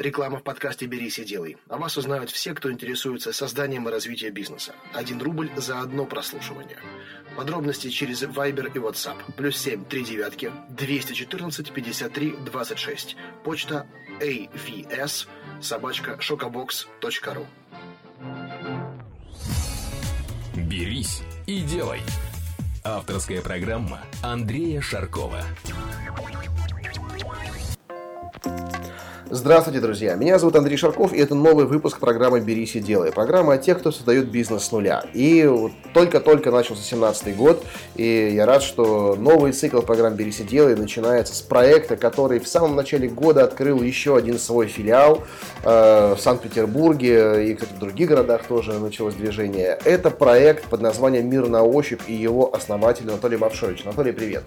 Реклама в подкасте «Берись и делай». О вас узнают все, кто интересуется созданием и развитием бизнеса. Один рубль за одно прослушивание. Подробности через Viber и WhatsApp. Плюс семь три девятки 214 53 26. Почта avs собачка шокобокс.ру «Берись и делай». Авторская программа Андрея Шаркова. Здравствуйте, друзья! Меня зовут Андрей Шарков, и это новый выпуск программы «Берись и делай». Программа о тех, кто создает бизнес с нуля. И только-только начался 17 год, и я рад, что новый цикл программ «Берись и делай» начинается с проекта, который в самом начале года открыл еще один свой филиал э, в Санкт-Петербурге, и, в других городах тоже началось движение. Это проект под названием «Мир на ощупь» и его основатель Анатолий Мавшович. Анатолий, привет!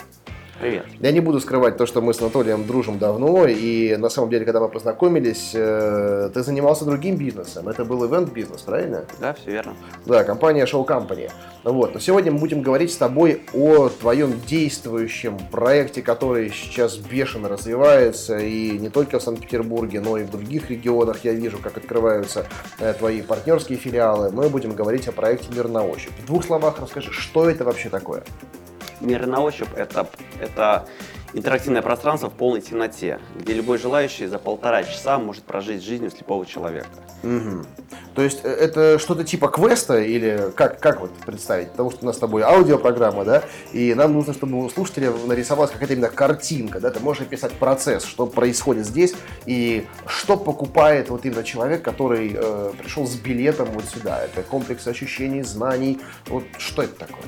Привет. Я не буду скрывать то, что мы с Анатолием дружим давно, и на самом деле, когда мы познакомились, э, ты занимался другим бизнесом. Это был ивент-бизнес, правильно? Да, все верно. Да, компания Show Company. Вот. Но сегодня мы будем говорить с тобой о твоем действующем проекте, который сейчас бешено развивается, и не только в Санкт-Петербурге, но и в других регионах я вижу, как открываются э, твои партнерские филиалы. Мы будем говорить о проекте «Мир на ощупь». В двух словах расскажи, что это вообще такое? Мир на ощупь это, это интерактивное пространство в полной темноте, где любой желающий за полтора часа может прожить жизнь слепого человека. Угу. То есть э, это что-то типа квеста или как, как вот представить? Потому что у нас с тобой аудиопрограмма, да, и нам нужно, чтобы у слушателя нарисовалась какая-то именно картинка, да, ты можешь описать процесс, что происходит здесь и что покупает вот именно человек, который э, пришел с билетом вот сюда. Это комплекс ощущений, знаний, вот что это такое?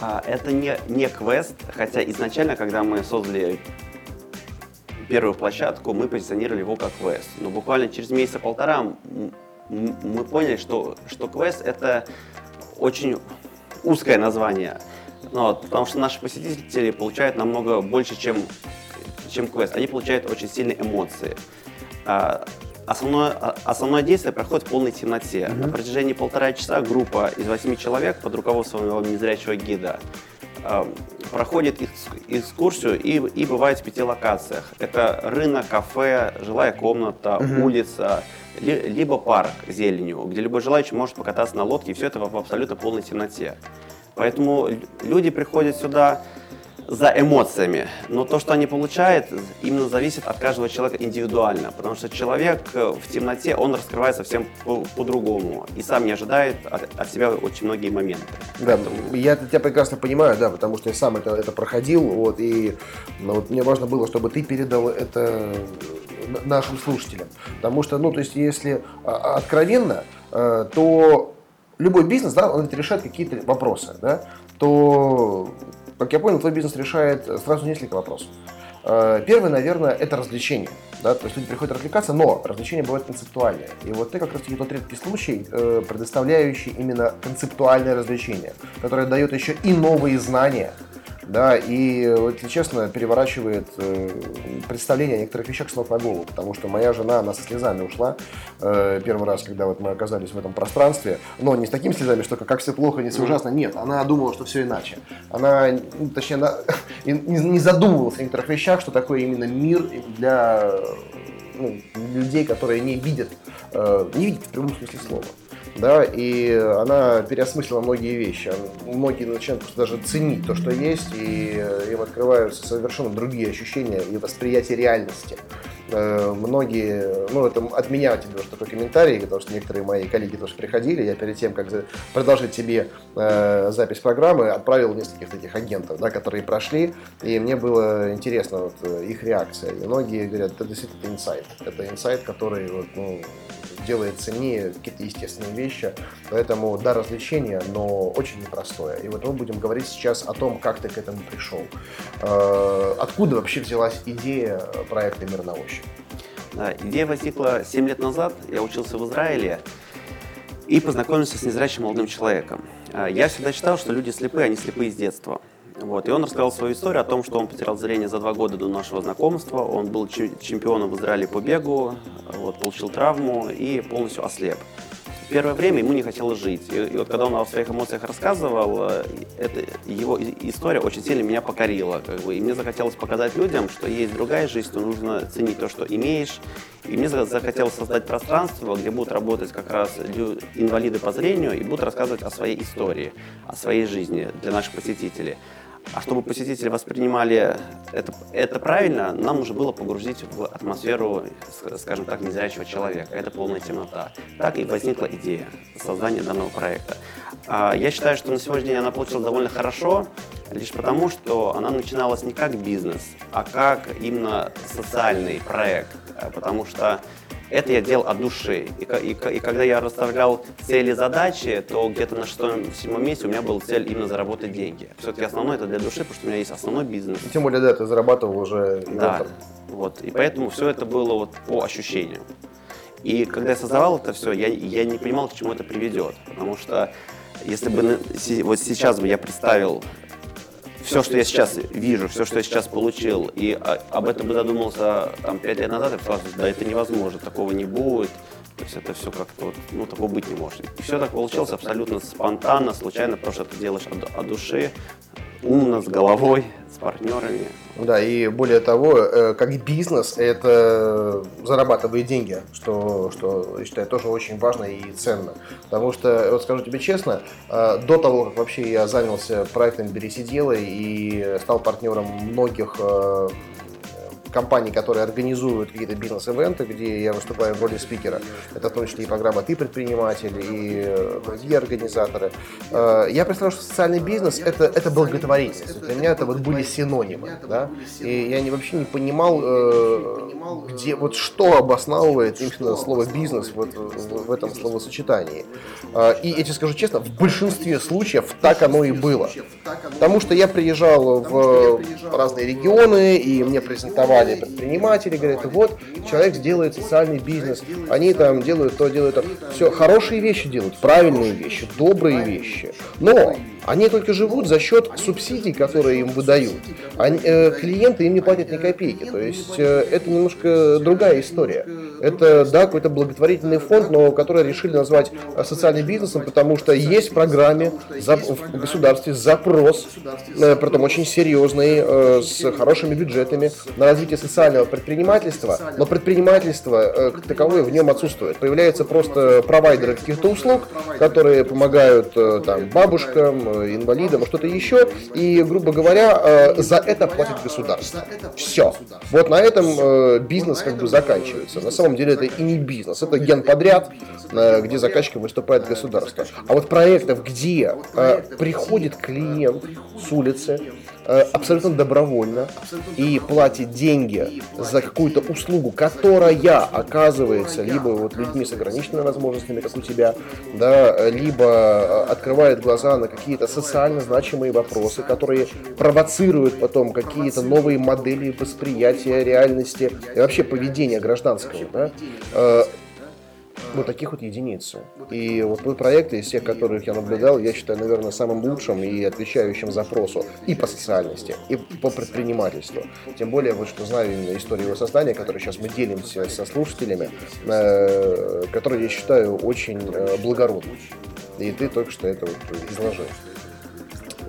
А, это не, не квест, хотя изначально, когда мы создали первую площадку, мы позиционировали его как квест. Но буквально через месяца-полтора мы поняли, что, что квест это очень узкое название. Ну, вот, потому что наши посетители получают намного больше, чем, чем квест. Они получают очень сильные эмоции. Основное, а, основное действие проходит в полной темноте. Mm-hmm. На протяжении полтора часа группа из восьми человек под руководством его незрячего гида э, проходит экскурсию и, и бывает в пяти локациях. Это рынок, кафе, жилая комната, mm-hmm. улица, ли, либо парк зеленью, где любой желающий может покататься на лодке, и все это в абсолютно полной темноте. Поэтому люди приходят сюда за эмоциями. Но то, что они получают, именно зависит от каждого человека индивидуально. Потому что человек э, в темноте, он раскрывает совсем по-другому. и сам не ожидает от, от себя очень многие моменты. Да, Поэтому... я тебя прекрасно понимаю, да, потому что я сам это, это проходил. Вот, и ну, вот, мне важно было, чтобы ты передал это нашим слушателям. Потому что, ну, то есть, если а, откровенно, э, то любой бизнес, да, он решает какие-то вопросы, да, то как я понял, твой бизнес решает сразу несколько вопросов. Э, первый, наверное, это развлечение. Да? То есть люди приходят развлекаться, но развлечения бывают концептуальные. И вот ты как раз таки тот редкий случай, э, предоставляющий именно концептуальное развлечение, которое дает еще и новые знания, да, и, вот, если честно, переворачивает э, представление о некоторых вещах с ног на голову, потому что моя жена, она со слезами ушла э, первый раз, когда вот мы оказались в этом пространстве, но не с такими слезами, что как все плохо, не все ужасно, нет, она думала, что все иначе. Она, ну, точнее, она не, не задумывалась о некоторых вещах, что такое именно мир для ну, людей, которые не видят, э, не видят в прямом смысле слова да, и она переосмыслила многие вещи. Многие начинают просто даже ценить то, что есть, и им открываются совершенно другие ощущения и восприятие реальности. Э, многие, ну это от меня тебе уже такой комментарий, потому что некоторые мои коллеги тоже приходили, я перед тем, как продолжить тебе э, запись программы, отправил нескольких таких агентов, да, которые прошли, и мне было интересно вот, э, их реакция. И многие говорят, это действительно инсайт, это инсайт, который вот, ну, делает ценнее какие-то естественные вещи. Поэтому, да, развлечение, но очень непростое. И вот мы будем говорить сейчас о том, как ты к этому пришел. Э, откуда вообще взялась идея проекта «Мир на ощупь»? Да, идея возникла 7 лет назад. Я учился в Израиле и познакомился с незрячим молодым человеком. Э, я всегда считал, что люди слепые, они слепые с детства. Вот. И он рассказал свою историю о том, что он потерял зрение за два года до нашего знакомства. Он был чемпионом в Израиле по бегу, вот, получил травму и полностью ослеп. первое время ему не хотелось жить. И, и вот когда он о своих эмоциях рассказывал, э, это, его история очень сильно меня покорила. Как бы, и мне захотелось показать людям, что есть другая жизнь, что нужно ценить то, что имеешь. И мне захотелось создать пространство, где будут работать как раз инвалиды по зрению и будут рассказывать о своей истории, о своей жизни для наших посетителей. А чтобы посетители воспринимали это, это правильно, нам нужно было погрузить в атмосферу, скажем так, незрячего человека. Это полная темнота. Так и возникла идея создания данного проекта. А, я считаю, что на сегодняшний день она получилась довольно хорошо, лишь потому, что она начиналась не как бизнес, а как именно социальный проект. Потому что это я делал от души. И, и, и когда я расставлял цели задачи, то где-то на шестом-седьмом месте у меня была цель именно заработать деньги. Все-таки основное это для души, потому что у меня есть основной бизнес. И тем более, да, ты зарабатывал уже. Да, вот. И поэтому все это было вот по ощущениям. И когда я создавал это все, я, я не понимал, к чему это приведет. Потому что если бы вот сейчас бы я представил все, что я сейчас вижу, все, что я сейчас получил, и об этом бы задумался там пять лет назад, я сказал, да это невозможно, такого не будет. То есть это все как-то вот, ну, такого быть не может. И все так получилось абсолютно спонтанно, случайно, потому что ты делаешь от, от души, умно, с головой, партнерами. Да, и более того, э, как бизнес, это зарабатывает деньги, что, что я считаю, тоже очень важно и ценно. Потому что, вот скажу тебе честно, э, до того, как вообще я занялся проектом «Берись и делай» и стал партнером многих э, компаний, которые организуют какие-то бизнес-эвенты, где я выступаю в роли спикера. Это в том числе и программа «Ты предприниматель», и э, другие организаторы. Э, я представляю, что социальный бизнес это, – это благотворительность. Для меня это вот были синонимы. Да? И я не, вообще не понимал, э, где, вот что обосновывает именно слово «бизнес» вот в этом словосочетании. И я тебе скажу честно, в большинстве случаев так оно и было. Потому что я приезжал в разные регионы, и мне презентовали компании предприниматели говорят, вот, человек делает социальный бизнес, они там делают то, делают то. Все, хорошие вещи делают, правильные вещи, добрые вещи. Но они только живут за счет субсидий, которые им выдают. Они, э, клиенты им не платят ни копейки. То есть э, это немножко другая история. Это, да, какой-то благотворительный фонд, но который решили назвать э, социальным бизнесом, потому что есть в программе в государстве запрос, э, притом очень серьезный, э, с хорошими бюджетами на развитие социального предпринимательства, но предпринимательство э, как таковое в нем отсутствует. Появляются просто провайдеры каких-то услуг, которые помогают э, там, бабушкам, Э, инвалидам, что-то еще, и, грубо говоря, э, за это платит государство. Все. Вот на этом э, бизнес как бы заканчивается. На самом деле это и не бизнес, это генподряд, где заказчиком выступает государство. А вот проектов, где приходит клиент с улицы, Э, абсолютно добровольно и платит деньги за какую-то услугу, которая оказывается либо вот людьми с ограниченными возможностями, как у тебя, да, либо э, открывает глаза на какие-то социально значимые вопросы, которые провоцируют потом какие-то новые модели восприятия реальности и вообще поведения гражданского. Да? Вот таких вот единицы. И вот твой проект из всех, которых я наблюдал, я считаю, наверное, самым лучшим и отвечающим запросу и по социальности, и по предпринимательству. Тем более, вот что знаю именно историю его создания, которую сейчас мы делимся со слушателями, э, которую я считаю очень э, благородной. И ты только что это вот изложил.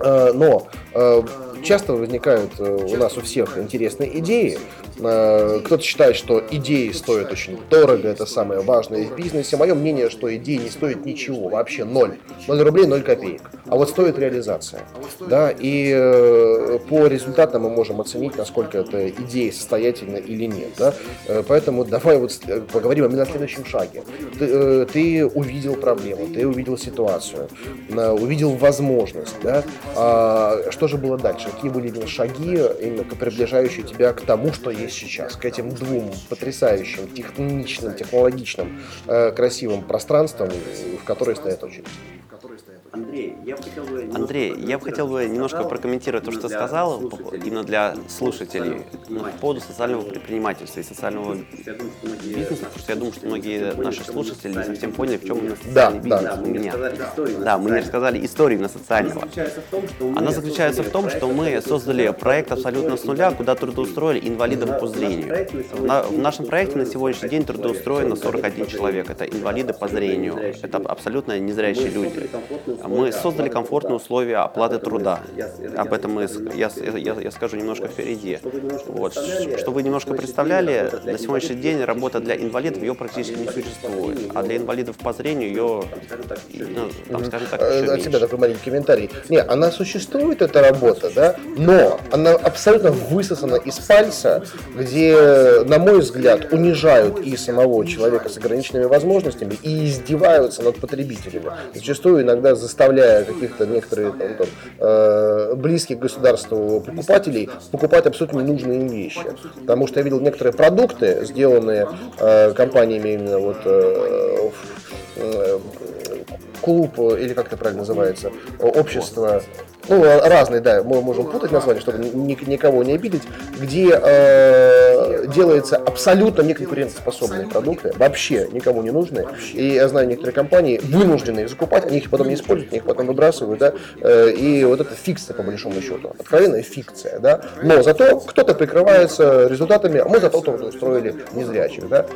Э, но э, часто возникают э, у нас у всех интересные идеи, кто-то считает, что идеи стоят очень дорого, это самое важное в бизнесе. Мое мнение, что идеи не стоят ничего, вообще ноль. Ноль рублей, ноль копеек. А вот стоит реализация. Да, и э, по результатам мы можем оценить, насколько эта идея состоятельна или нет. Да? Э, поэтому давай вот поговорим именно о следующем шаге. Ты, ты увидел проблему, ты увидел ситуацию, увидел возможность. Да? А что же было дальше? Какие были шаги, именно приближающие тебя к тому, что есть сейчас, к этим двум потрясающим, техничным, технологичным, э, красивым пространствам, в которые стоят очередь. Андрей, я бы хотел бы, Андрей, я бы хотел бы немножко прокомментировать то, что ты сказал, именно для слушателей, ну, по поводу социального предпринимательства и социального бизнеса, потому что я думаю, что многие наши слушатели не совсем поняли, в чем именно социальный да, бизнес да, у меня. Да, мы не рассказали историю на социального. Она заключается в том, что мы создали проект абсолютно с нуля, куда трудоустроили инвалидов по зрению. В, на, в нашем проекте на сегодняшний день трудоустроено 41 человек. Это инвалиды по зрению. Это абсолютно незрячие люди. Мы создали комфортные условия оплаты труда. Об этом мы, я, я, я скажу немножко впереди. Вот. Чтобы вы немножко представляли, на сегодняшний день работа для инвалидов ее практически не существует. А для инвалидов по зрению ее, ну, там, скажем так, еще От тебя такой маленький комментарий. Не, она существует, эта работа, да, но она абсолютно высосана из пальца, где, на мой взгляд, унижают и самого человека с ограниченными возможностями, и издеваются над потребителями. Зачастую иногда заставляя каких-то некоторые там, там, э, близких государству покупателей покупать абсолютно ненужные им вещи. Потому что я видел некоторые продукты, сделанные э, компаниями именно вот э, э, клуб, или как это правильно называется, общество ну, разные, да, мы можем путать названия, чтобы никого не обидеть, где э, делается абсолютно неконкурентоспособные продукты, вообще никому не нужные. И я знаю некоторые компании вынуждены их закупать, они их потом не используют, они их потом выбрасывают, да, э, и вот это фикция, по большому счету, откровенная фикция, да. Но зато кто-то прикрывается результатами, а мы зато устроили незрячих, да.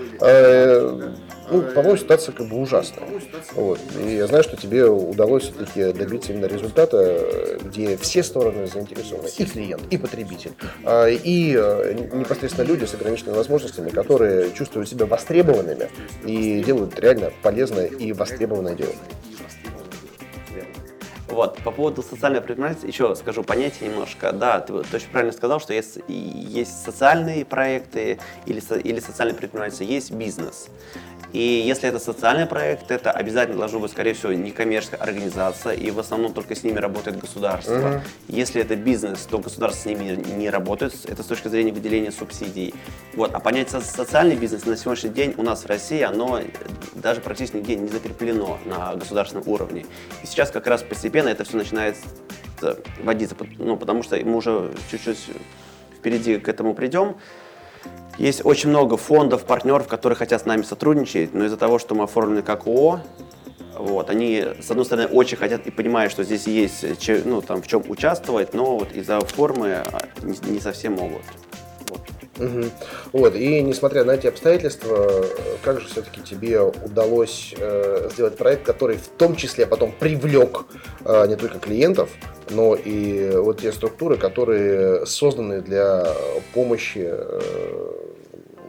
Ну, по-моему, ситуация как бы ужасная. Вот. И я знаю, что тебе удалось все-таки добиться именно результата, где все стороны заинтересованы, и клиент, и потребитель, а, и э, непосредственно люди с ограниченными возможностями, которые чувствуют себя востребованными и делают реально полезное и востребованное дело. Вот, по поводу социальной предпринимательства, еще скажу понятие немножко. Да, ты, очень правильно сказал, что есть, есть социальные проекты или, или социальные предпринимательства, есть бизнес. И если это социальный проект, это обязательно должно быть, скорее всего, некоммерческая организация, и в основном только с ними работает государство. Uh-huh. Если это бизнес, то государство с ними не работает, это с точки зрения выделения субсидий. Вот. А понятие социальный бизнес на сегодняшний день у нас в России, оно даже практически нигде не закреплено на государственном уровне. И сейчас как раз постепенно это все начинает вводиться, ну, потому что мы уже чуть-чуть впереди к этому придем. Есть очень много фондов, партнеров, которые хотят с нами сотрудничать, но из-за того, что мы оформлены как ООО, вот, они, с одной стороны, очень хотят и понимают, что здесь есть ну, там, в чем участвовать, но вот из-за формы а, не, не совсем могут. Угу. вот, и несмотря на эти обстоятельства, как же все-таки тебе удалось э, сделать проект, который в том числе потом привлек э, не только клиентов, но и вот те структуры, которые созданы для помощи э,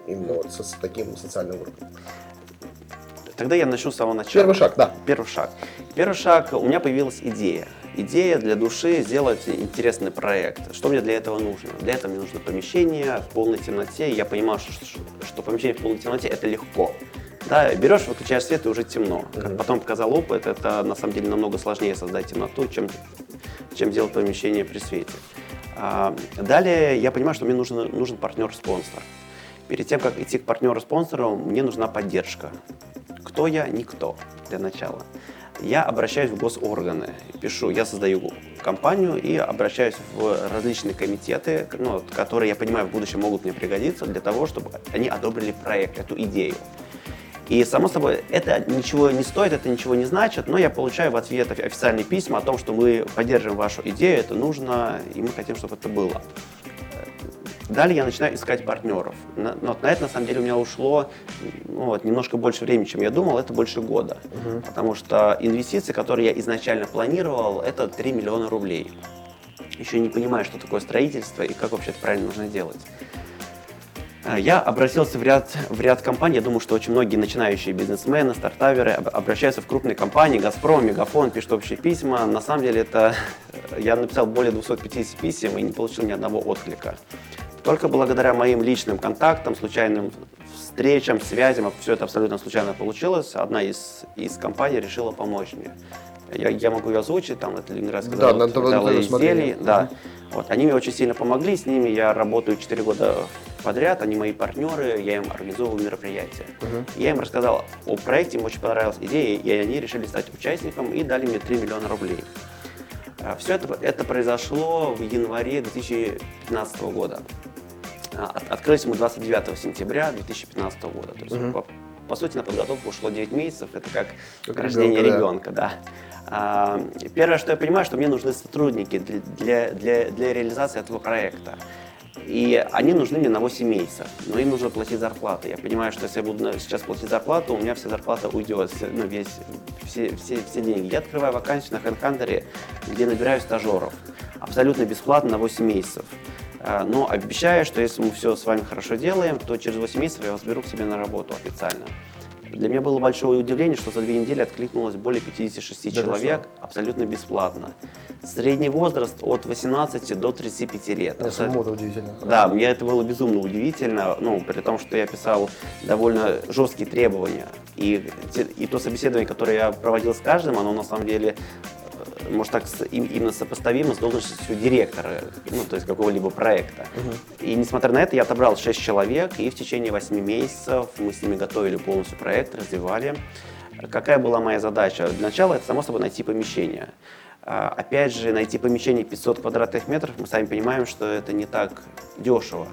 именно вот с, с таким социальным уровнем. Тогда я начну с самого начала. Первый шаг, да. Первый шаг. Первый шаг, у меня появилась идея. Идея для души сделать интересный проект. Что мне для этого нужно? Для этого мне нужно помещение в полной темноте. Я понимал, что, что помещение в полной темноте это легко. Да, берешь, выключаешь свет и уже темно. Как потом показал опыт, это на самом деле намного сложнее создать темноту, чем, чем делать помещение при свете. А, далее я понимаю, что мне нужен, нужен партнер-спонсор. Перед тем, как идти к партнеру-спонсору, мне нужна поддержка. Кто я? Никто для начала. Я обращаюсь в госорганы, пишу, я создаю компанию и обращаюсь в различные комитеты, ну, которые, я понимаю, в будущем могут мне пригодиться для того, чтобы они одобрили проект, эту идею. И, само собой, это ничего не стоит, это ничего не значит, но я получаю в ответ официальные письма о том, что мы поддерживаем вашу идею, это нужно, и мы хотим, чтобы это было. Далее я начинаю искать партнеров. На, ну, на это, на самом деле, у меня ушло ну, вот, немножко больше времени, чем я думал, это больше года. Uh-huh. Потому что инвестиции, которые я изначально планировал, это 3 миллиона рублей. Еще не понимаю, что такое строительство и как вообще это правильно нужно делать. А, я обратился в ряд, в ряд компаний. Я думаю, что очень многие начинающие бизнесмены, стартаперы обращаются в крупные компании, Газпром, Мегафон, пишут общие письма. На самом деле это я написал более 250 писем и не получил ни одного отклика. Только благодаря моим личным контактам, случайным встречам, связям, все это абсолютно случайно получилось, одна из, из компаний решила помочь мне. Я, я могу ее озвучить, там, это Ленинградский да, завод металла изделий. Да. Вот, они мне очень сильно помогли, с ними я работаю 4 года подряд, они мои партнеры, я им организовывал мероприятия. Uh-huh. Я им рассказал о проекте, им очень понравилась идея, и они решили стать участником и дали мне 3 миллиона рублей. А, все это, это произошло в январе 2015 года. Открылись мы 29 сентября 2015 года. То есть, угу. по, по сути, на подготовку ушло 9 месяцев. Это как, как рождение ребенка, да. А, первое, что я понимаю, что мне нужны сотрудники для, для, для, для реализации этого проекта. И они нужны мне на 8 месяцев, но им нужно платить зарплату. Я понимаю, что если я буду сейчас платить зарплату, у меня вся зарплата уйдет, ну, весь, все, все, все деньги. Я открываю вакансию на HeadHunter, где набираю стажеров. Абсолютно бесплатно на 8 месяцев. А, но обещаю, что если мы все с вами хорошо делаем, то через 8 месяцев я вас беру к себе на работу официально. Для меня было большое удивление, что за две недели откликнулось более 56 да человек абсолютно бесплатно. Средний возраст от 18 до 35 лет. Это, это удивительно. Да, мне это было безумно удивительно, ну, при том, что я писал довольно жесткие требования. И, и то собеседование, которое я проводил с каждым, оно на самом деле может так именно сопоставимо с должностью директора, ну, то есть какого-либо проекта. Угу. И несмотря на это, я отобрал 6 человек, и в течение 8 месяцев мы с ними готовили полностью проект, развивали. Какая была моя задача? Для начала это, само собой, найти помещение. А, опять же, найти помещение 500 квадратных метров, мы сами понимаем, что это не так дешево.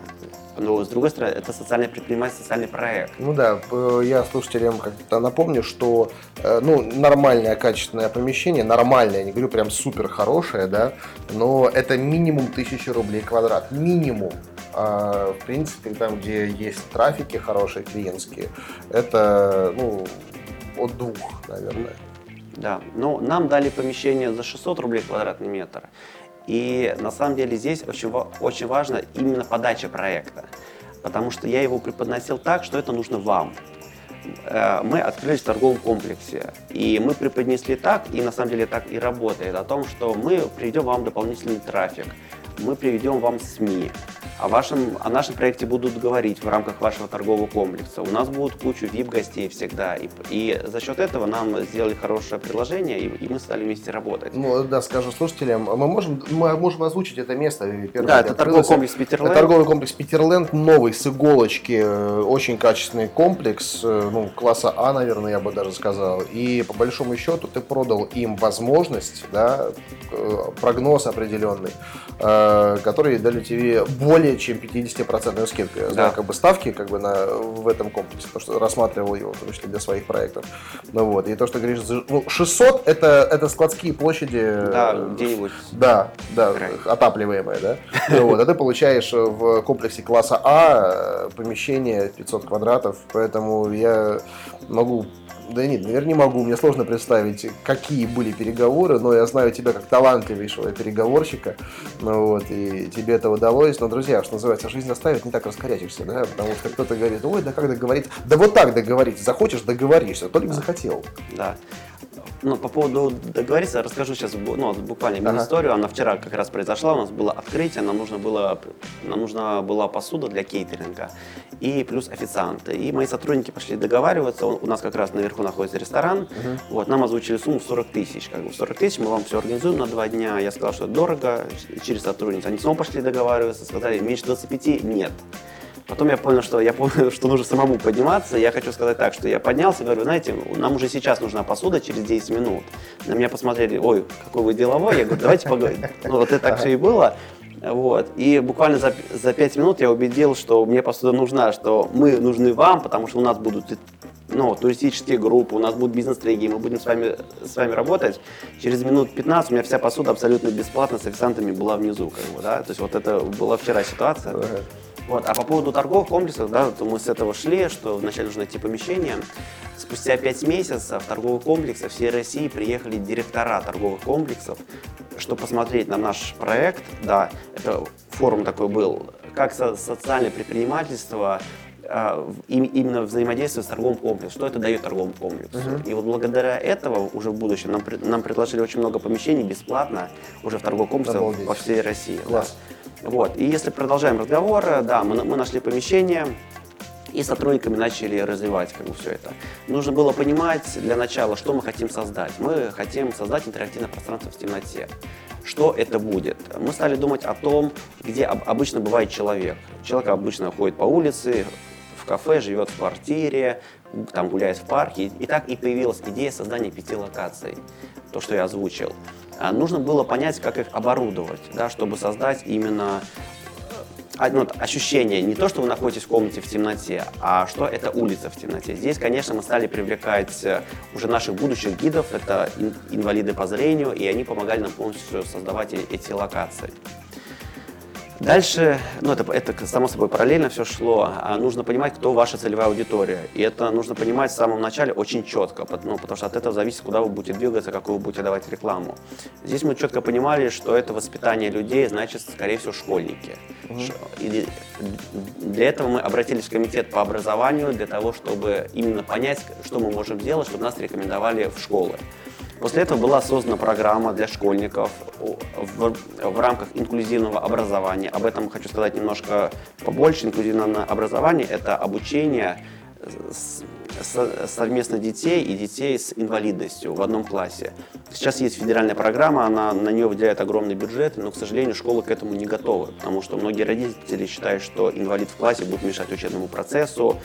Но, с другой стороны, это социальный предприниматель, социальный проект. Ну да, я слушателям как-то напомню, что э, ну, нормальное качественное помещение, нормальное, я не говорю прям супер хорошее, да, но это минимум 1000 рублей квадрат, минимум. А, в принципе, там, где есть трафики хорошие, клиентские, это, ну, от двух, наверное. Да, но нам дали помещение за 600 рублей квадратный метр. И на самом деле здесь очень, очень важно именно подача проекта, потому что я его преподносил так, что это нужно вам. Э, мы открылись в торговом комплексе, и мы преподнесли так, и на самом деле так и работает, о том, что мы приведем вам дополнительный трафик, мы приведем вам СМИ, о, вашем, о нашем проекте будут говорить в рамках вашего торгового комплекса. У нас будут кучу VIP-гостей всегда. И, и за счет этого нам сделали хорошее предложение, и, и мы стали вместе работать. Ну, да, скажу слушателям, мы можем, мы можем озвучить это место. Первое, да, это торговый комплекс Питерленд. Торговый комплекс Питерленд, новый, с иголочки, э, очень качественный комплекс, э, ну, класса А, наверное, я бы даже сказал. И по большому счету ты продал им возможность, да, э, прогноз определенный, который дали тебе более более чем 50% скидка. Я знаю как бы ставки как бы на, в этом комплексе, потому что рассматривал его, в том числе для своих проектов. Ну вот, и то, что говоришь, ну, 600 это, это складские площади. Да, где-нибудь. Да, да, Край. отапливаемые, да. Ну вот, а ты получаешь в комплексе класса А помещение 500 квадратов, поэтому я могу да нет, наверное, не могу. Мне сложно представить, какие были переговоры, но я знаю тебя как талантливейшего переговорщика. Ну, вот, и тебе это удалось. Но, друзья, что называется, жизнь заставит, не так раскорячишься, да, потому что кто-то говорит, ой, да как договориться? Да вот так договориться. Захочешь, договоришься. Только захотел. Да. Ну, по поводу договориться, расскажу сейчас ну, буквально ага. историю. Она вчера как раз произошла, у нас было открытие, нам нужно было, нам нужна была посуда для кейтеринга и плюс официанты. И мои сотрудники пошли договариваться, у нас как раз наверху находится ресторан, угу. вот, нам озвучили сумму 40 тысяч. Как бы 40 тысяч мы вам все организуем на два дня. Я сказал, что это дорого, через сотрудников. Они снова пошли договариваться, сказали, меньше 25 нет. Потом я понял, что я понял, что нужно самому подниматься. Я хочу сказать так, что я поднялся, говорю, знаете, нам уже сейчас нужна посуда через 10 минут. На меня посмотрели, ой, какой вы деловой. Я говорю, давайте поговорим. Ну, вот это так все и было. Вот. И буквально за, за 5 минут я убедил, что мне посуда нужна, что мы нужны вам, потому что у нас будут ну, туристические группы, у нас будут бизнес-тренинги, мы будем с вами, с вами работать. Через минут 15 у меня вся посуда абсолютно бесплатно с официантами была внизу. Как бы, да? То есть вот это была вчера ситуация. Вот. А по поводу торговых комплексов, да, то мы с этого шли, что вначале нужно найти помещение. Спустя 5 месяцев в торговый комплекс всей России приехали директора торговых комплексов, чтобы посмотреть на наш проект. Да, это форум такой был, как социальное предпринимательство а, именно взаимодействие с торговым комплексом, что это дает торговому комплексу. Uh-huh. И вот благодаря этого уже в будущем нам, нам предложили очень много помещений бесплатно уже в торговом комплексе по всей России. Класс. Да. Вот. И если продолжаем разговор, да, мы, мы нашли помещение, и сотрудниками начали развивать как бы, все это. Нужно было понимать для начала, что мы хотим создать. Мы хотим создать интерактивное пространство в темноте. Что это будет? Мы стали думать о том, где обычно бывает человек. Человек обычно ходит по улице, в кафе, живет в квартире, там гуляет в парке. И так и появилась идея создания пяти локаций, то, что я озвучил. А нужно было понять, как их оборудовать, да, чтобы создать именно э, ну, ощущение не то, что вы находитесь в комнате в темноте, а что это улица в темноте. Здесь, конечно, мы стали привлекать э, уже наших будущих гидов, это инвалиды по зрению, и они помогали нам полностью создавать эти локации. Дальше, ну это, это само собой параллельно все шло, а нужно понимать, кто ваша целевая аудитория. И это нужно понимать в самом начале очень четко, ну, потому что от этого зависит, куда вы будете двигаться, какую вы будете давать рекламу. Здесь мы четко понимали, что это воспитание людей, значит, скорее всего, школьники. И для этого мы обратились в комитет по образованию, для того, чтобы именно понять, что мы можем сделать, чтобы нас рекомендовали в школы. После этого была создана программа для школьников в, в рамках инклюзивного образования. Об этом хочу сказать немножко побольше. Инклюзивное образование – это обучение совместно детей и детей с инвалидностью в одном классе. Сейчас есть федеральная программа, она, на нее выделяет огромный бюджет, но, к сожалению, школы к этому не готовы, потому что многие родители считают, что инвалид в классе будет мешать учебному процессу,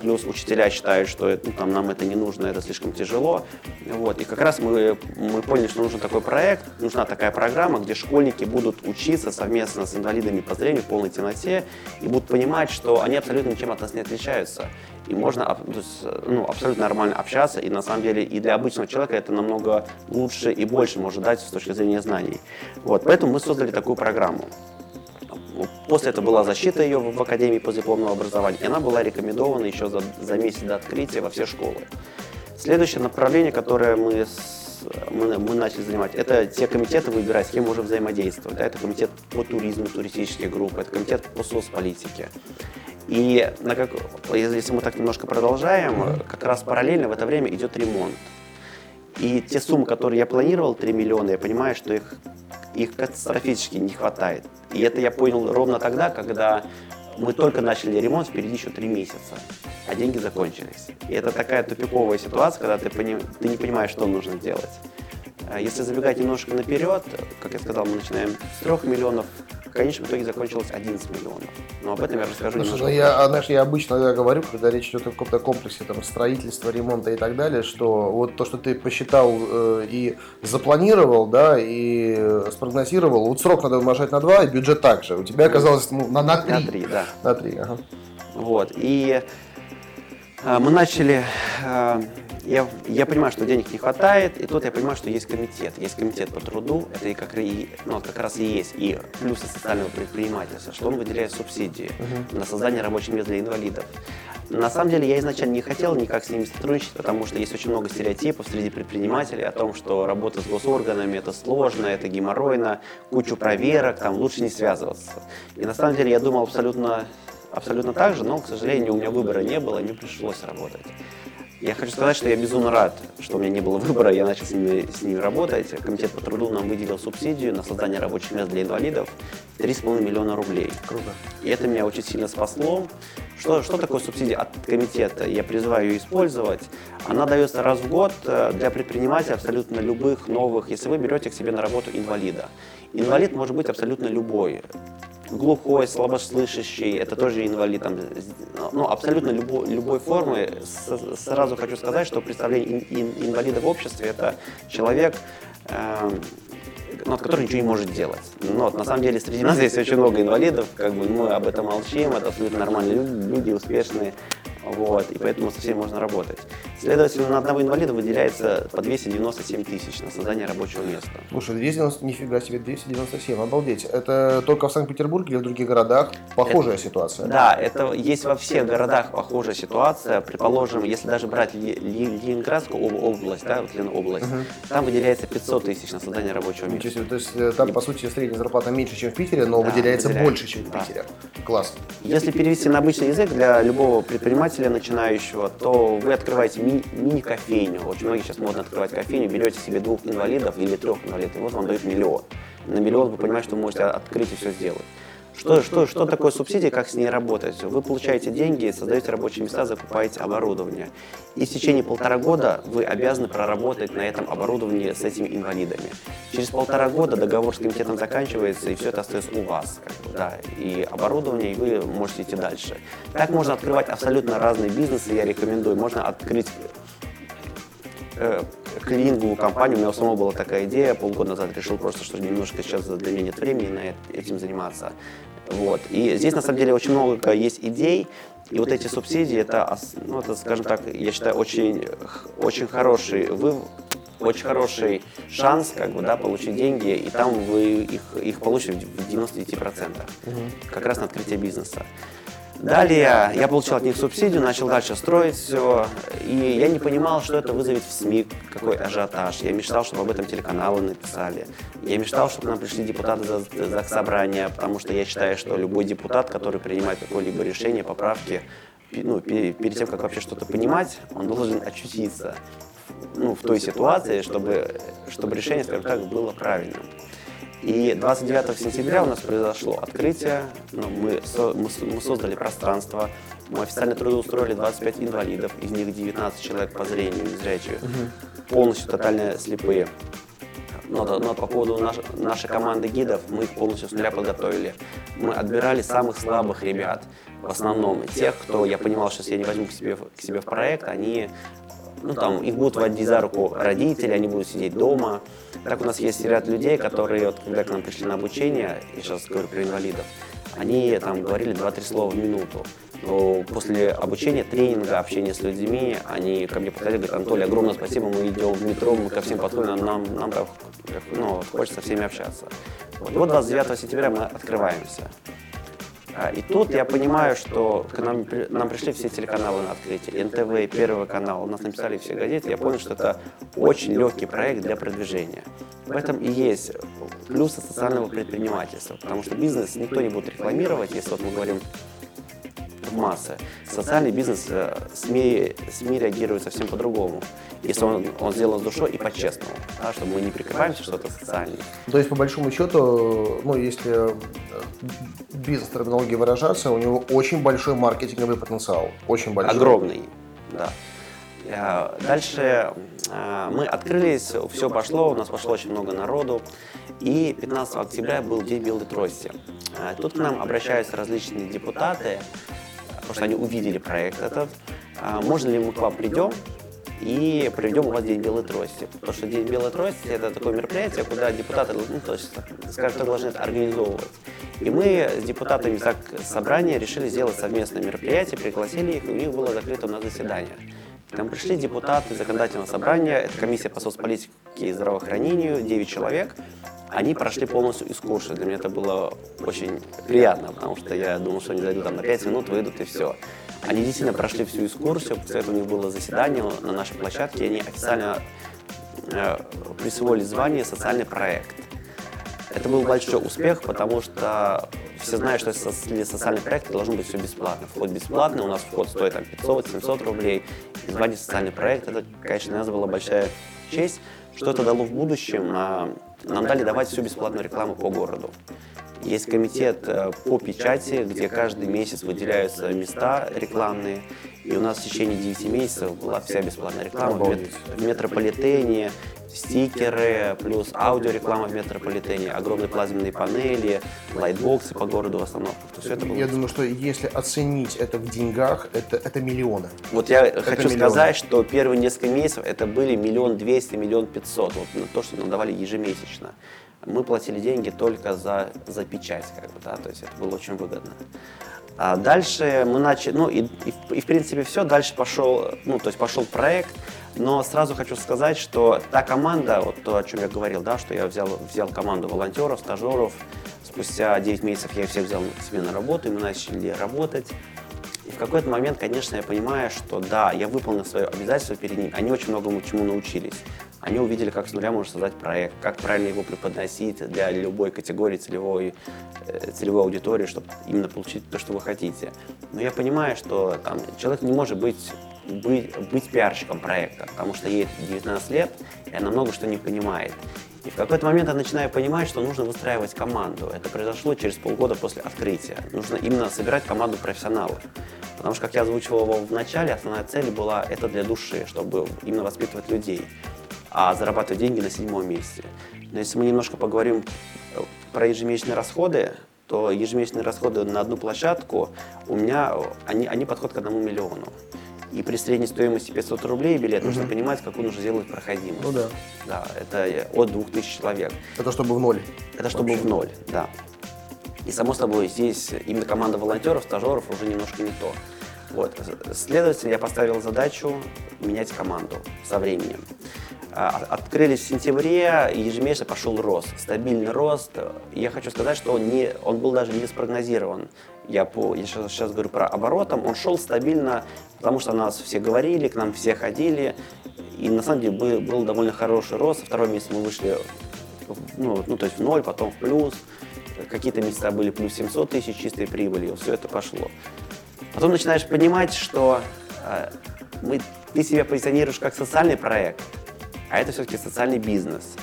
плюс учителя считают, что ну, там, нам это не нужно, это слишком тяжело. Вот. И как раз мы, мы поняли, что нужен такой проект, нужна такая программа, где школьники будут учиться совместно с инвалидами по зрению в полной темноте и будут понимать, что они абсолютно ничем от нас не отличаются. И можно ну, абсолютно нормально общаться, и на самом деле и для обычного человека это намного лучше и больше может дать с точки зрения знаний. Вот. Поэтому мы создали такую программу. После этого была защита ее в Академии постдипломного образования, и она была рекомендована еще за, за месяц до открытия во все школы. Следующее направление, которое мы, мы, мы начали занимать, это те комитеты выбирать, с кем можем взаимодействовать. Да, это комитет по туризму, туристические группы, это комитет по соцполитике. И на как, если мы так немножко продолжаем, как раз параллельно в это время идет ремонт. И те суммы, которые я планировал, 3 миллиона, я понимаю, что их, их катастрофически не хватает. И это я понял ровно тогда, когда мы только начали ремонт, впереди еще 3 месяца, а деньги закончились. И это такая тупиковая ситуация, когда ты, пони, ты не понимаешь, что нужно делать. А если забегать немножко наперед, как я сказал, мы начинаем с 3 миллионов конечном итоге закончилось 11 миллионов. Но об этом я расскажу Слушай, ну, я, знаешь, я обычно говорю, когда речь идет о каком-то комплексе там, строительства, ремонта и так далее, что вот то, что ты посчитал э, и запланировал, да, и э, спрогнозировал, вот срок надо умножать на 2, и бюджет также. У тебя оказалось ну, на, на 3. На 3, да. На 3, ага. Вот, и э, мы начали э, я, я понимаю, что денег не хватает, и тут я понимаю, что есть комитет. Есть комитет по труду, это и как, и, ну, как раз и есть и плюсы социального предпринимательства, что он выделяет субсидии uh-huh. на создание рабочих мест для инвалидов. На самом деле я изначально не хотел никак с ними сотрудничать, потому что есть очень много стереотипов среди предпринимателей о том, что работа с госорганами это сложно, это геморройно, кучу проверок, там лучше не связываться. И на самом деле я думал абсолютно, абсолютно так же, но, к сожалению, у меня выбора не было, не пришлось работать. Я хочу сказать, что я безумно рад, что у меня не было выбора, я начал с ними, с ними работать. Комитет по труду нам выделил субсидию на создание рабочих мест для инвалидов 3,5 миллиона рублей. Круто. И это меня очень сильно спасло. Что, что такое субсидия от комитета? Я призываю ее использовать. Она дается раз в год э, для предпринимателей абсолютно любых новых, если вы берете к себе на работу инвалида. Инвалид может быть абсолютно любой глухой, слабослышащий, это тоже инвалид, там, ну, абсолютно любой, любой формы. С, сразу хочу сказать, что представление ин, ин, инвалида в обществе – это человек, э, ну, который ничего не может делать. Но вот, на самом деле среди нас есть очень много инвалидов, как бы мы об этом молчим, это абсолютно нормальные люди, люди успешные, вот, и поэтому со всеми можно работать. Следовательно, на одного инвалида выделяется по 297 тысяч на создание рабочего места. Слушай, 290, нифига себе, 297, обалдеть. Это только в Санкт-Петербурге или в других городах похожая это, ситуация? Да, это есть во всех городах похожая ситуация. Предположим, если даже брать Ленинградскую область, да, вот область, угу. там выделяется 500 тысяч на создание рабочего места. Себе, то есть э, там, по сути, средняя зарплата меньше, чем в Питере, но да, выделяется, выделяется больше, чем в Питере. Да. Класс. Если перевести на обычный язык для любого предпринимателя начинающего, то вы открываете ми- мини-кофейню. Очень многие сейчас модно открывать кофейню, берете себе двух инвалидов или трех инвалидов, и вот вам дают миллион. На миллион вы понимаете, что вы можете открыть и все сделать. Что, что, что такое субсидия, как с ней работать? Вы получаете деньги, создаете рабочие места, закупаете оборудование. И в течение полтора года вы обязаны проработать на этом оборудовании с этими инвалидами. Через полтора года договор с комитетом заканчивается, и все это остается у вас. Как бы, да, и оборудование, и вы можете идти дальше. Так можно открывать абсолютно разные бизнесы, я рекомендую. Можно открыть э, клининговую компанию. У меня у самого была такая идея. Полгода назад решил просто, что немножко сейчас для меня нет времени на этим заниматься. Вот. И здесь, на самом деле, очень много есть идей, и вот эти субсидии, это, ну, это скажем так, я считаю, очень, очень хороший вы, очень хороший шанс как бы, да, получить деньги, и там вы их, их получите в 99%. Угу. Как раз на открытие бизнеса. Далее я получил от них субсидию, начал дальше строить все, и я не понимал, что это вызовет в СМИ, какой ажиотаж. Я мечтал, чтобы об этом телеканалы написали. Я мечтал, чтобы к нам пришли депутаты за, за собрание, потому что я считаю, что любой депутат, который принимает какое-либо решение, поправки, ну, перед тем, как вообще что-то понимать, он должен очутиться ну, в той ситуации, чтобы, чтобы решение, скажем так, было правильным. И 29 сентября у нас произошло открытие, ну, мы, со, мы, мы создали пространство, мы официально трудоустроили 25 инвалидов, из них 19 человек по зрению, незрячие, угу. полностью тотально слепые. Но, но по поводу наш, нашей команды гидов, мы их полностью с нуля подготовили. Мы отбирали самых слабых ребят, в основном тех, кто, я понимал, что если я не возьму к себе, к себе в проект, они ну там их будут водить за руку родители, они будут сидеть дома. Так у нас есть ряд людей, которые, вот, когда к нам пришли на обучение, я сейчас говорю про инвалидов, они там говорили 2-3 слова в минуту. Но после обучения, тренинга, общения с людьми, они ко мне подходили, говорят, Анатолий, огромное спасибо, мы идем в метро, мы ко всем подходим, нам, нам ну, хочется со всеми общаться. Вот. И вот 29 сентября мы открываемся. А, и тут я понимаю, что к нам, нам пришли все телеканалы на открытие, НТВ, Первый канал, у нас написали все газеты, я понял, что это очень легкий проект для продвижения. В этом и есть плюсы социального предпринимательства, потому что бизнес никто не будет рекламировать, если вот мы говорим массы. Социальный бизнес э, СМИ, СМИ реагирует совсем по-другому если он, он сделан с душой и по-честному, да, чтобы мы не прикрываемся что-то социальное. То есть, по большому счету, ну, если э, бизнес-терминологии выражаться, у него очень большой маркетинговый потенциал. Очень большой. Огромный, да. Э, дальше э, мы открылись, все пошло, у нас пошло очень много народу. И 15 октября был день белой трости. Тут к нам обращаются различные депутаты, потому что они увидели проект этот. Можно ли мы к вам придем? и проведем у вас День белой трости. Потому что День белой трости – это такое мероприятие, куда депутаты, ну, то есть, скажем так, должны это организовывать. И мы с депутатами так собрания решили сделать совместное мероприятие, пригласили их, и у них было закрыто на заседание. Там пришли депутаты законодательного собрания, это комиссия по соцполитике и здравоохранению, 9 человек. Они прошли полностью экскурсию. Для меня это было очень приятно, потому что я думал, что они зайдут там на 5 минут, выйдут и все. Они действительно прошли всю экскурсию, после этого у них было заседание на нашей площадке, и они официально э, присвоили звание «Социальный проект». Это был большой успех, потому что все знают, что для социальных проектов должно быть все бесплатно. Вход бесплатный, у нас вход стоит там 500-700 рублей. И звание социальный проект, это, конечно, для нас была большая честь. Что это дало в будущем? А, нам дали давать всю бесплатную рекламу по городу. Есть комитет э, по печати, где каждый месяц выделяются места рекламные. И у нас в течение 9 месяцев была вся бесплатная реклама в метрополитене, стикеры, плюс аудиореклама в метрополитене, огромные плазменные панели, лайтбоксы по городу в остановках. Все это было... Я думаю, что если оценить это в деньгах, это, это миллионы. Вот я это хочу миллионы. сказать, что первые несколько месяцев это были миллион двести, миллион пятьсот. Вот то, что нам давали ежемесячно мы платили деньги только за, за печать, как бы, да, то есть это было очень выгодно. А дальше мы начали, ну и, и, и в принципе все, дальше пошел, ну то есть пошел проект, но сразу хочу сказать, что та команда, вот то, о чем я говорил, да, что я взял, взял команду волонтеров, стажеров, спустя 9 месяцев я всех взял себе на работу, и мы начали работать. И в какой-то момент, конечно, я понимаю, что да, я выполнил свое обязательство перед ними. Они очень многому чему научились. Они увидели, как с нуля можно создать проект, как правильно его преподносить для любой категории целевой, э, целевой аудитории, чтобы именно получить то, что вы хотите. Но я понимаю, что там, человек не может быть, быть, быть пиарщиком проекта, потому что ей 19 лет, и она много что не понимает. И в какой-то момент я начинаю понимать, что нужно выстраивать команду. Это произошло через полгода после открытия. Нужно именно собирать команду профессионалов. Потому что, как я озвучивал его в начале, основная цель была это для души, чтобы именно воспитывать людей, а зарабатывать деньги на седьмом месте. Но если мы немножко поговорим э, про ежемесячные расходы, то ежемесячные расходы на одну площадку у меня, они, они подходят к одному миллиону. И при средней стоимости 500 рублей билет угу. нужно понимать, какую нужно сделать проходимость. Ну да. Да, это от 2000 человек. Это чтобы в ноль. Это чтобы Вообще. в ноль, да. И само собой, здесь именно команда волонтеров, стажеров уже немножко не то. Вот. Следовательно, я поставил задачу менять команду со временем. А, открылись в сентябре, ежемесячно пошел рост, стабильный рост. Я хочу сказать, что он, не, он был даже не спрогнозирован. Я, по, я сейчас, сейчас говорю про оборотом, он шел стабильно, потому что нас все говорили, к нам все ходили, и на самом деле был, был довольно хороший рост. Второй месяц мы вышли ну, ну, то есть в ноль, потом в плюс. Какие-то месяца были плюс 700 тысяч чистой прибыли, все это пошло. Потом начинаешь понимать, что э, мы, ты себя позиционируешь как социальный проект, а это все-таки социальный бизнес.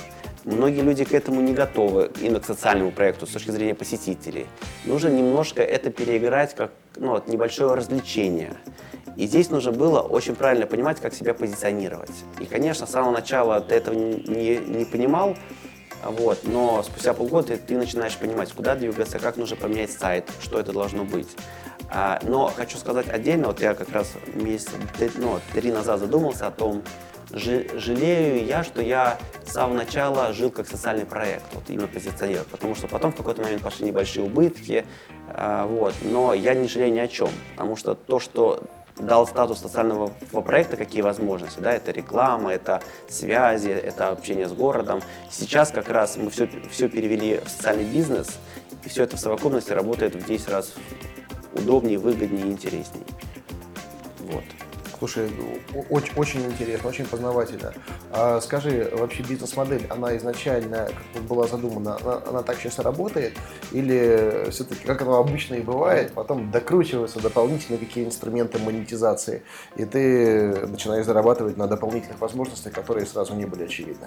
Многие люди к этому не готовы, именно к социальному проекту с точки зрения посетителей. Нужно немножко это переиграть как ну, вот, небольшое развлечение. И здесь нужно было очень правильно понимать, как себя позиционировать. И, конечно, с самого начала ты этого не, не, понимал, вот, но спустя полгода ты начинаешь понимать, куда двигаться, как нужно поменять сайт, что это должно быть. А, но хочу сказать отдельно, вот я как раз месяц, ну, три назад задумался о том, жалею я, что я с самого начала жил как социальный проект, вот именно позиционировал, потому что потом в какой-то момент пошли небольшие убытки, а, вот, но я не жалею ни о чем, потому что то, что дал статус социального проекта, какие возможности, да, это реклама, это связи, это общение с городом. Сейчас как раз мы все, все перевели в социальный бизнес, и все это в совокупности работает в 10 раз удобнее, выгоднее и интереснее. Вот. Слушай, очень, очень интересно, очень познавательно. А скажи, вообще бизнес-модель, она изначально была задумана, она, она так сейчас работает? Или все-таки, как оно обычно и бывает, потом докручиваются дополнительные какие инструменты монетизации, и ты начинаешь зарабатывать на дополнительных возможностях, которые сразу не были очевидны?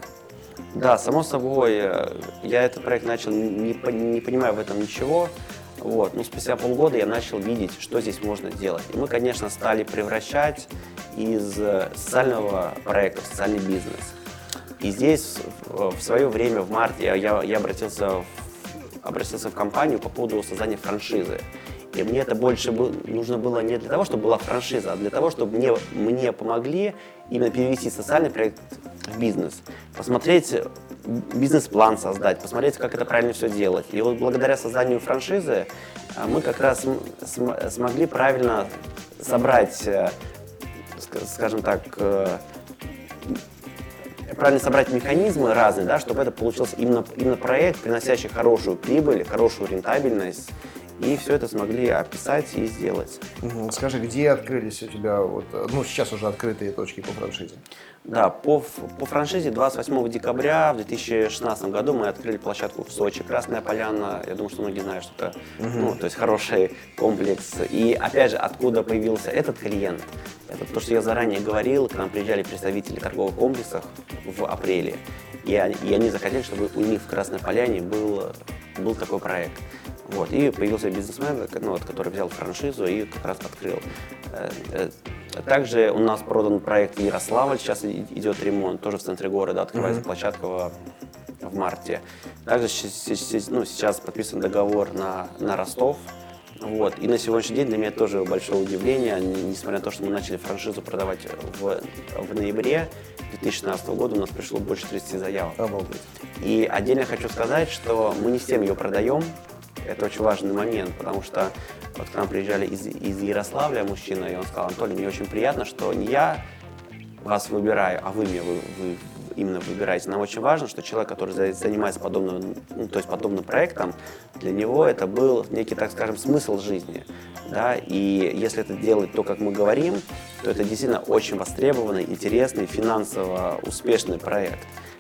Да, само собой, э, я этот проект начал, не, не понимая в этом ничего, вот. Но спустя полгода я начал видеть, что здесь можно делать. И мы, конечно, стали превращать из социального проекта в социальный бизнес. И здесь в свое время, в марте, я, я обратился, в, обратился в компанию по поводу создания франшизы. И мне это больше нужно было не для того, чтобы была франшиза, а для того, чтобы мне, мне помогли именно перевести социальный проект в бизнес. Посмотреть бизнес-план создать, посмотреть, как это правильно все делать. И вот благодаря созданию франшизы а, мы как раз см смогли правильно собрать, э, скажем так, э, правильно собрать механизмы разные, да, чтобы это получился именно, именно проект, приносящий хорошую прибыль, хорошую рентабельность и все это смогли описать и сделать. Скажи, где открылись у тебя, вот, ну, сейчас уже открытые точки по франшизе? Да, по, по франшизе 28 декабря в 2016 году мы открыли площадку в Сочи, Красная Поляна. Я думаю, что многие знают, что это угу. ну, то есть хороший комплекс. И опять же, откуда появился этот клиент? Это то, что я заранее говорил, к нам приезжали представители торговых комплексов в апреле. И они, и они захотели, чтобы у них в Красной Поляне был, был такой проект. Вот, и появился бизнесмен, ну, вот, который взял франшизу и как раз открыл. Э, э, также у нас продан проект Ярославль, сейчас идет ремонт, тоже в центре города, открывается mm-hmm. площадка в, в марте. Также ну, сейчас подписан договор на, на Ростов, вот. И на сегодняшний день для меня тоже большое удивление, несмотря на то, что мы начали франшизу продавать в, в ноябре 2016 года, у нас пришло больше 30 заявок. Обалдеть. И отдельно хочу сказать, что мы не всем ее продаем, это очень важный момент, потому что вот к нам приезжали из, из Ярославля мужчина, и он сказал, Анатолий, мне очень приятно, что не я вас выбираю, а вы меня вы, вы именно выбираете. Нам очень важно, что человек, который занимается подобным, ну, то есть подобным проектом, для него это был некий, так скажем, смысл жизни. Да? И если это делать то, как мы говорим, то это действительно очень востребованный, интересный, финансово успешный проект.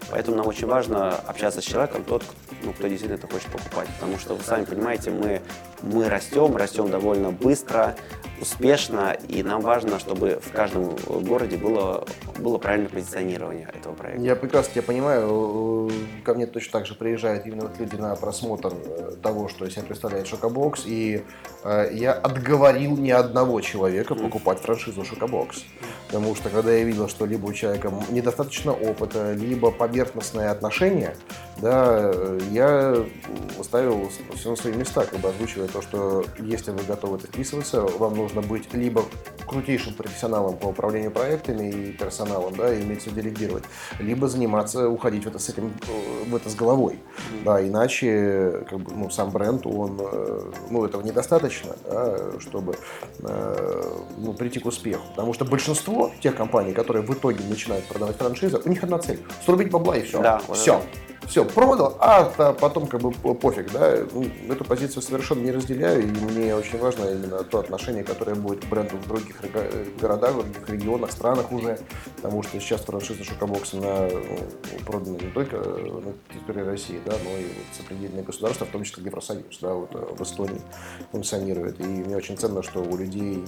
Поэтому нам очень важно общаться с человеком, тот, ну, кто действительно это хочет покупать. Потому что, вы сами понимаете, мы, мы растем, растем довольно быстро, успешно, и нам важно, чтобы в каждом городе было, было правильное позиционирование этого проекта. Я прекрасно тебя понимаю. Ко мне точно так же приезжают именно вот люди на просмотр э, того, что из себя представляет Шокобокс, и э, я отговорил ни одного человека покупать франшизу Шокобокс. Потому что когда я видел, что либо у человека недостаточно опыта, либо поверхностное отношение, да, я ставил все на свои места, как бы озвучивая то, что если вы готовы это вписываться, вам нужно нужно быть либо крутейшим профессионалом по управлению проектами и персоналом, да, и уметь все делегировать, либо заниматься, уходить в это с этим, в это с головой, да, иначе, как бы, ну, сам бренд, он, э, ну, этого недостаточно, да, чтобы, э, ну, прийти к успеху, потому что большинство тех компаний, которые в итоге начинают продавать франшизы, у них одна цель – срубить бабла и все, Да, все. вот Все, продал, а потом как бы по- пофиг, да. Ну, Эту позицию совершенно не разделяю, и мне очень важно именно то отношение, которое будет к бренду в других э, городах, в других регионах, странах уже, потому что сейчас франшиза Шокобокс на, ну, продана не только на территории России, да, но и вот сопредельные государства, в том числе Евросоюз, да, вот э, в Эстонии функционирует. И мне очень ценно, что у людей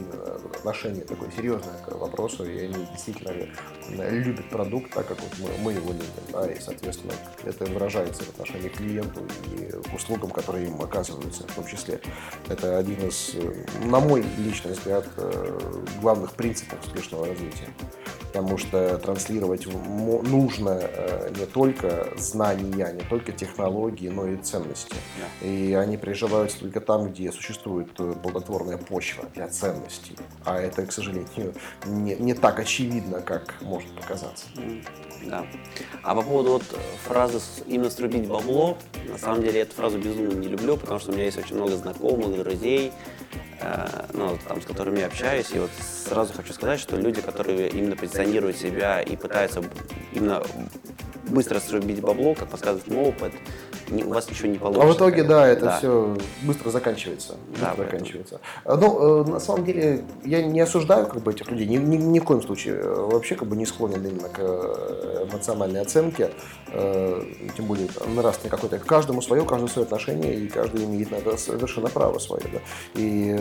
отношение такое серьезное к вопросу, и они действительно э, любят продукт так, как вот мы, мы его любим, да, и, соответственно, это выражается в отношении к клиенту и к услугам, которые им оказываются, в том числе. Это один из, на мой личный взгляд, э, главных принципов успешного развития. Потому что транслировать нужно э, не только знания, не только технологии, но и ценности. И они приживаются только там, где существует э, плодотворная почва для ценностей. А это, к сожалению, не, не так очевидно, как может показаться. Да. А по поводу вот фразы именно срубить бабло, на самом деле эту фразу безумно не люблю, потому что у меня есть очень много знакомых, друзей, э, ну, там, с которыми я общаюсь, и вот сразу хочу сказать, что люди, которые именно позиционируют себя и пытаются именно быстро срубить бабло, как подсказывает опыт, не- у вас ничего не А получится. в итоге, да, это все быстро заканчивается. Быстро Да, заканчивается. А, Ну, э, на самом деле, я не осуждаю как бы, этих людей, ни, ни- ни в коем случае. Э, Вообще как бы не склонен именно к э, эмоциональной оценке, тем более нравственной какой-то. Каждому свое, каждому свое отношение, и каждый имеет на совершенно право свое. Да. И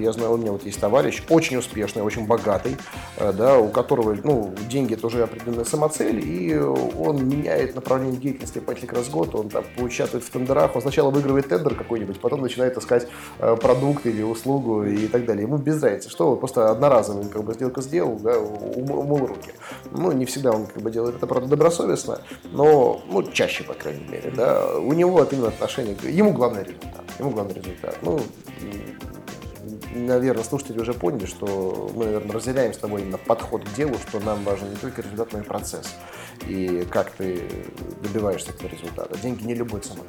я знаю, у меня вот есть товарищ, очень успешный, очень богатый, да, у которого ну, деньги это уже определенная самоцель, и он меняет направление деятельности по несколько раз в год, он там участвует в тендерах, он сначала выигрывает тендер какой-нибудь, потом начинает искать э, продукт или услугу и так далее. Ему без разницы, что вот просто одноразовую как бы сделку сделал, да, ум- умыл руки. Ну, не всегда он как бы делает это, правда, добросовестно, но, ну, чаще, по крайней мере, да. У него вот именно отношение, ему главный результат, ему главный результат. Ну, наверное, слушатели уже поняли, что мы, наверное, разделяем с тобой именно подход к делу, что нам важен не только результат, но и процесс. И как ты добиваешься этого результата. Деньги не любой ценой.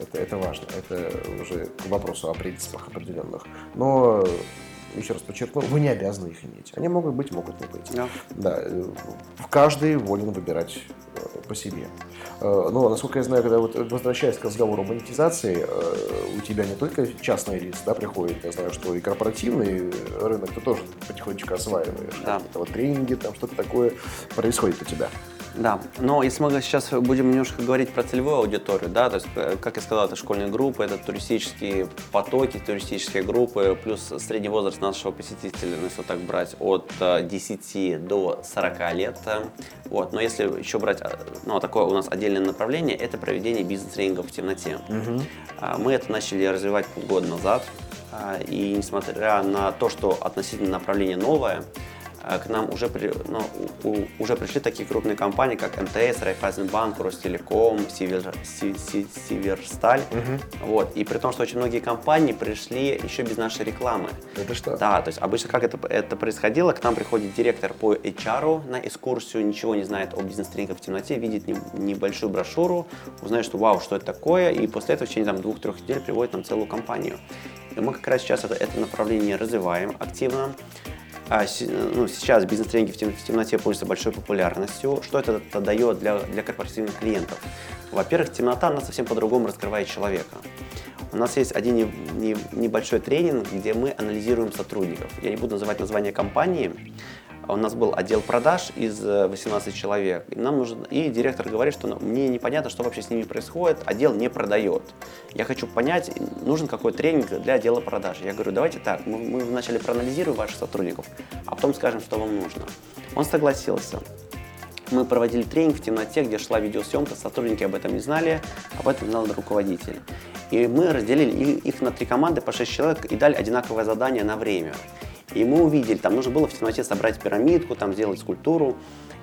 Это, это важно. Это уже к вопросу о принципах определенных. Но, еще раз подчеркну, вы не обязаны их иметь. Они могут быть, могут не быть. Да. Да, э, каждый волен выбирать э, по себе. Э, Но, насколько я знаю, когда вот возвращаясь к разговору о монетизации, у тебя не только частные лица да, приходят, я знаю, что и корпоративный рынок ты тоже потихонечку осваиваешь. Да. Какие-то вот тренинги, там что-то такое происходит у тебя. Да, но если мы сейчас будем немножко говорить про целевую аудиторию, да, то есть, э, как я сказал, это школьные группы, это туристические потоки, туристические группы, плюс средний возраст нашего посетителя, ну, если так брать, от э, 10 до 40 лет. э, Вот. Но если еще брать, э, ну, такое у нас отдельное направление, это проведение бизнес-тренингов в темноте. А, Мы это начали развивать полгода назад, а, и несмотря на то, что относительно направление новое, а, к нам уже, при- ну, у- уже пришли такие крупные компании, как МТС, Райфайзенбанк, Ростелеком, Север, Си- Си- Северсталь. Вот. И при том, что очень многие компании пришли еще без нашей рекламы. Это что? Да, то есть обычно как это, это происходило, к нам приходит директор по HR на экскурсию, ничего не знает о бизнес-тренингах в темноте, видит не- небольшую брошюру, узнает, что вау, что это такое, и после этого в течение там, двух-трех недель приводит нам целую компанию. И мы как раз сейчас это, это направление развиваем активно. А, ну, сейчас бизнес-тренинги в, тем- в темноте пользуются большой популярностью. Что это, дает для, для корпоративных клиентов? Во-первых, темнота нас совсем по-другому раскрывает человека. У нас есть один не- не- небольшой тренинг, где мы анализируем сотрудников. Я не буду называть название компании. У нас был отдел продаж из э, 18 человек. И, нам нужен, и директор говорит, что ну, мне непонятно, что вообще с ними происходит, отдел не продает. Я хочу понять, нужен какой тренинг для отдела продаж. Я говорю, давайте так, мы, мы вначале проанализируем ваших сотрудников, а потом скажем, что вам нужно. Он согласился. Мы проводили тренинг в темноте, где шла видеосъемка, сотрудники об этом не знали, об этом знал руководитель. И мы разделили их на три команды по 6 человек и дали одинаковое задание на время. И мы увидели, там нужно было в темноте собрать пирамидку, там сделать скульптуру.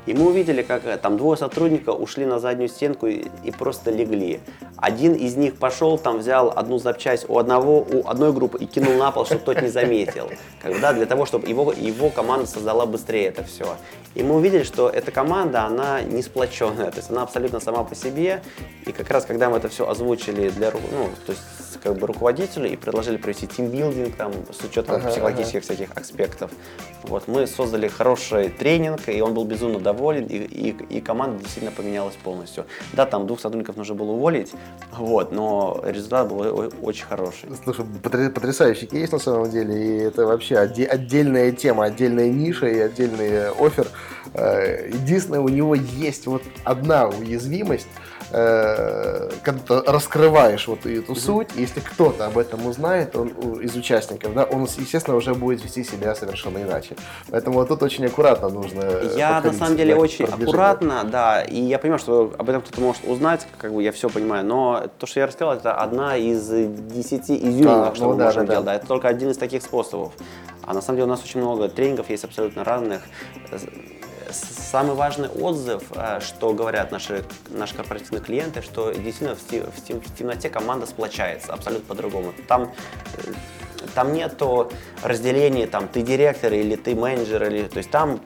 И мы увидели, как э, там двое сотрудников ушли на заднюю стенку и, и просто легли. Один из них пошел, там взял одну запчасть у одного, у одной группы и кинул на пол, чтобы тот не заметил. Как бы, да, для того, чтобы его, его команда создала быстрее это все. И мы увидели, что эта команда, она не сплоченная, то есть она абсолютно сама по себе. И как раз, когда мы это все озвучили для, ну, то есть как бы руководителю и предложили провести тимбилдинг там с учетом ага, психологических ага. всяких аспектов. Вот мы создали хороший тренинг, и он был безумно доволен, и, и, и команда действительно поменялась полностью. Да, там двух сотрудников нужно было уволить, вот, но результат был очень хороший. Слушай, потрясающий кейс на самом деле, и это вообще отдельная тема, отдельная ниша и отдельный офер. Э, единственное, у него есть вот одна уязвимость, э, когда ты раскрываешь вот эту mm-hmm. суть, если кто-то об этом узнает, он из участников, да, он, естественно, уже будет вести себя совершенно иначе. Поэтому вот тут очень аккуратно нужно. Я на самом деле очень аккуратно, да, и я понимаю, что об этом кто-то может узнать, как бы я все понимаю, но то, что я рассказал, это одна из десяти изюминок, а, что ну, мы да, можем да, делать, да. да, это только один из таких способов. А на самом деле у нас очень много тренингов есть абсолютно разных Самый важный отзыв, э, что говорят наши, наши корпоративные клиенты, что действительно в, в, в темноте команда сплочается абсолютно по-другому. Там э, там нету разделения, там, ты директор или ты менеджер, или, то есть там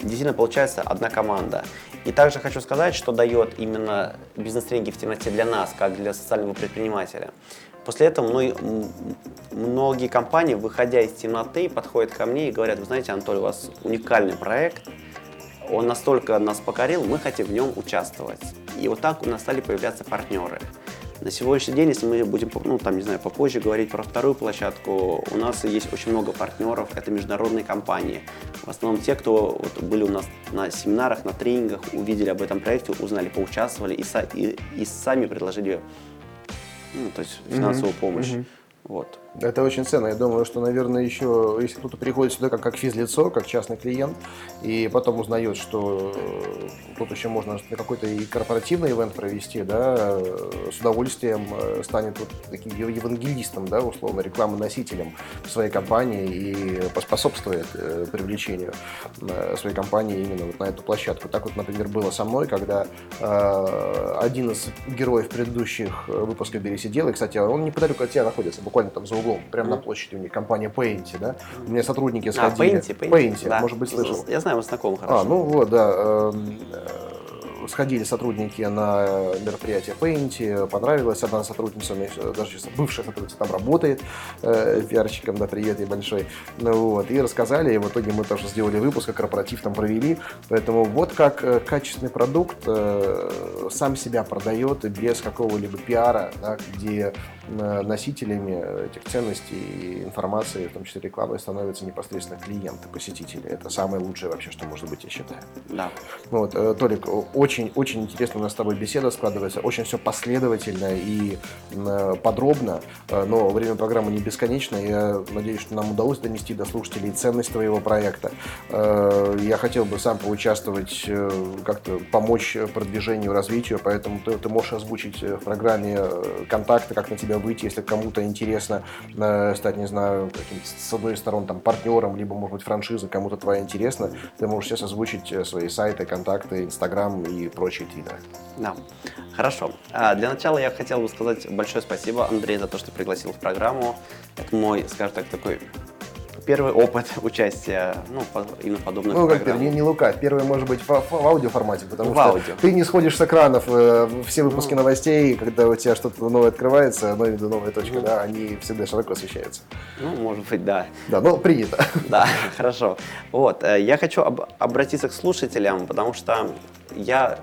действительно получается одна команда. И также хочу сказать, что дает именно бизнес-тренинги в темноте для нас, как для социального предпринимателя. После этого многие, многие компании, выходя из темноты, подходят ко мне и говорят, вы знаете, Анатолий, у вас уникальный проект, он настолько нас покорил, мы хотим в нем участвовать. И вот так у нас стали появляться партнеры. На сегодняшний день, если мы будем, ну, там, не знаю, попозже говорить про вторую площадку, у нас есть очень много партнеров, это международные компании. В основном те, кто вот, были у нас на семинарах, на тренингах, увидели об этом проекте, узнали, поучаствовали и, и, и сами предложили ну, то есть финансовую mm-hmm. помощь. Mm-hmm. Вот. Это очень ценно. Я думаю, что, наверное, еще, если кто-то приходит сюда как, как физлицо, как частный клиент, и потом узнает, что э, тут еще можно какой-то и корпоративный ивент провести, да, с удовольствием э, станет вот таким евангелистом, да, условно, рекламоносителем своей компании и поспособствует э, привлечению своей компании именно вот на эту площадку. Так вот, например, было со мной, когда один из героев предыдущих выпусков «Бери сидел», и, кстати, он неподалеку от тебя находится, буквально там за углом, прямо на площади у них, компания Painty, да. У меня сотрудники сходили. А, Painty, Painty, Painty да. может быть, слышал. Я знаю, мы знакомы хорошо. А, ну вот, да. Эм, сходили сотрудники на мероприятие Paint, понравилось, одна сотрудница, даже сейчас бывшая сотрудница там работает, э, пиарщиком, да, привет ей большой, ну, вот, и рассказали, и в итоге мы тоже сделали выпуск, а корпоратив там провели, поэтому вот как э, качественный продукт э, сам себя продает без какого-либо пиара, да, где э, носителями этих ценностей и информации, в том числе рекламы, становятся непосредственно клиенты, посетители. Это самое лучшее вообще, что может быть, я считаю. Да. Вот, э, Толик, очень очень, очень интересно у нас с тобой беседа складывается, очень все последовательно и э, подробно, э, но время программы не бесконечно. Я надеюсь, что нам удалось донести до слушателей ценность твоего проекта. Э, я хотел бы сам поучаствовать, как-то помочь продвижению, развитию, поэтому ты, ты можешь озвучить в программе контакты, как на тебя выйти, если кому-то интересно стать, не знаю, с одной стороны там партнером, либо, может быть, франшиза, кому-то твоя интересна, ты можешь сейчас озвучить свои сайты, контакты, Инстаграм и и прочие твиттеры. Да, хорошо. А, для начала я хотел бы сказать большое спасибо, Андрей, за то, что пригласил в программу. Это мой, скажем так, такой первый опыт участия ну, именно в подобных Ну, как не, не лука. Первый, может быть, в, в аудиоформате, потому в что аудио. ты не сходишь с экранов. Э, все выпуски ну, новостей, когда у тебя что-то новое открывается, новая, новая точка, ну, да, они всегда широко освещаются. Ну, может быть, да. Да, но принято. Да, хорошо. Вот, э, я хочу об, обратиться к слушателям, потому что я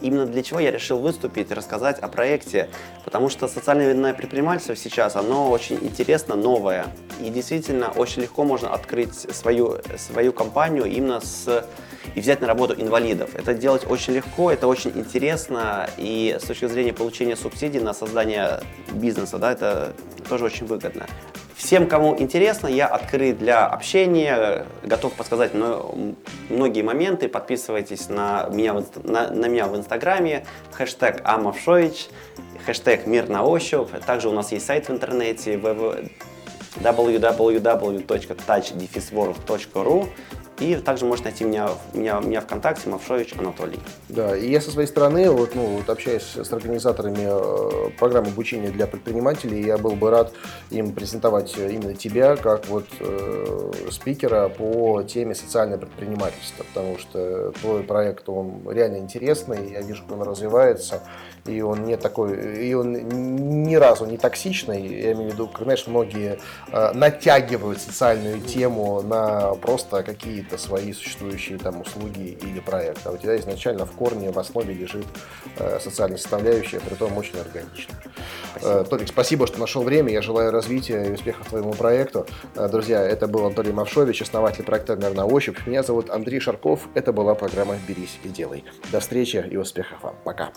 именно для чего я решил выступить, рассказать о проекте, потому что социальное предпринимательство сейчас, оно очень интересно, новое, и действительно очень легко можно открыть свою, свою компанию именно с и взять на работу инвалидов. Это делать очень легко, это очень интересно, и с точки зрения получения субсидий на создание бизнеса, да, это тоже очень выгодно. Всем, кому интересно, я открыт для общения, готов подсказать многие моменты. Подписывайтесь на меня в, на, на меня в Инстаграме, хэштег Амовшович, хэштег Мир на ощупь. Также у нас есть сайт в интернете www.touchdefisworld.ru И также можете найти меня, меня, меня ВКонтакте, Мавшович Анатолий. Да, и я со своей стороны, вот, ну, вот общаясь с организаторами э, программы обучения для предпринимателей, я был бы рад им презентовать именно тебя как вот э, спикера по теме социальное предпринимательство, потому что твой проект, он реально интересный, я вижу, как он развивается, и он не такой, и он ни разу не токсичный, я имею в виду, знаешь, многие э, натягивают социальную тему на просто какие-то свои существующие там услуги или проекты, а у тебя изначально в корне, в основе лежит э, социальная составляющая, при том очень органично. Э, Толик, спасибо, что нашел время, я желаю развития и успехов твоему проекту. Друзья, это был Анатолий Мавшович, основатель проекта «Мир на ощупь». Меня зовут Андрей Шарков, это была программа «Берись и делай». До встречи и успехов вам. Пока.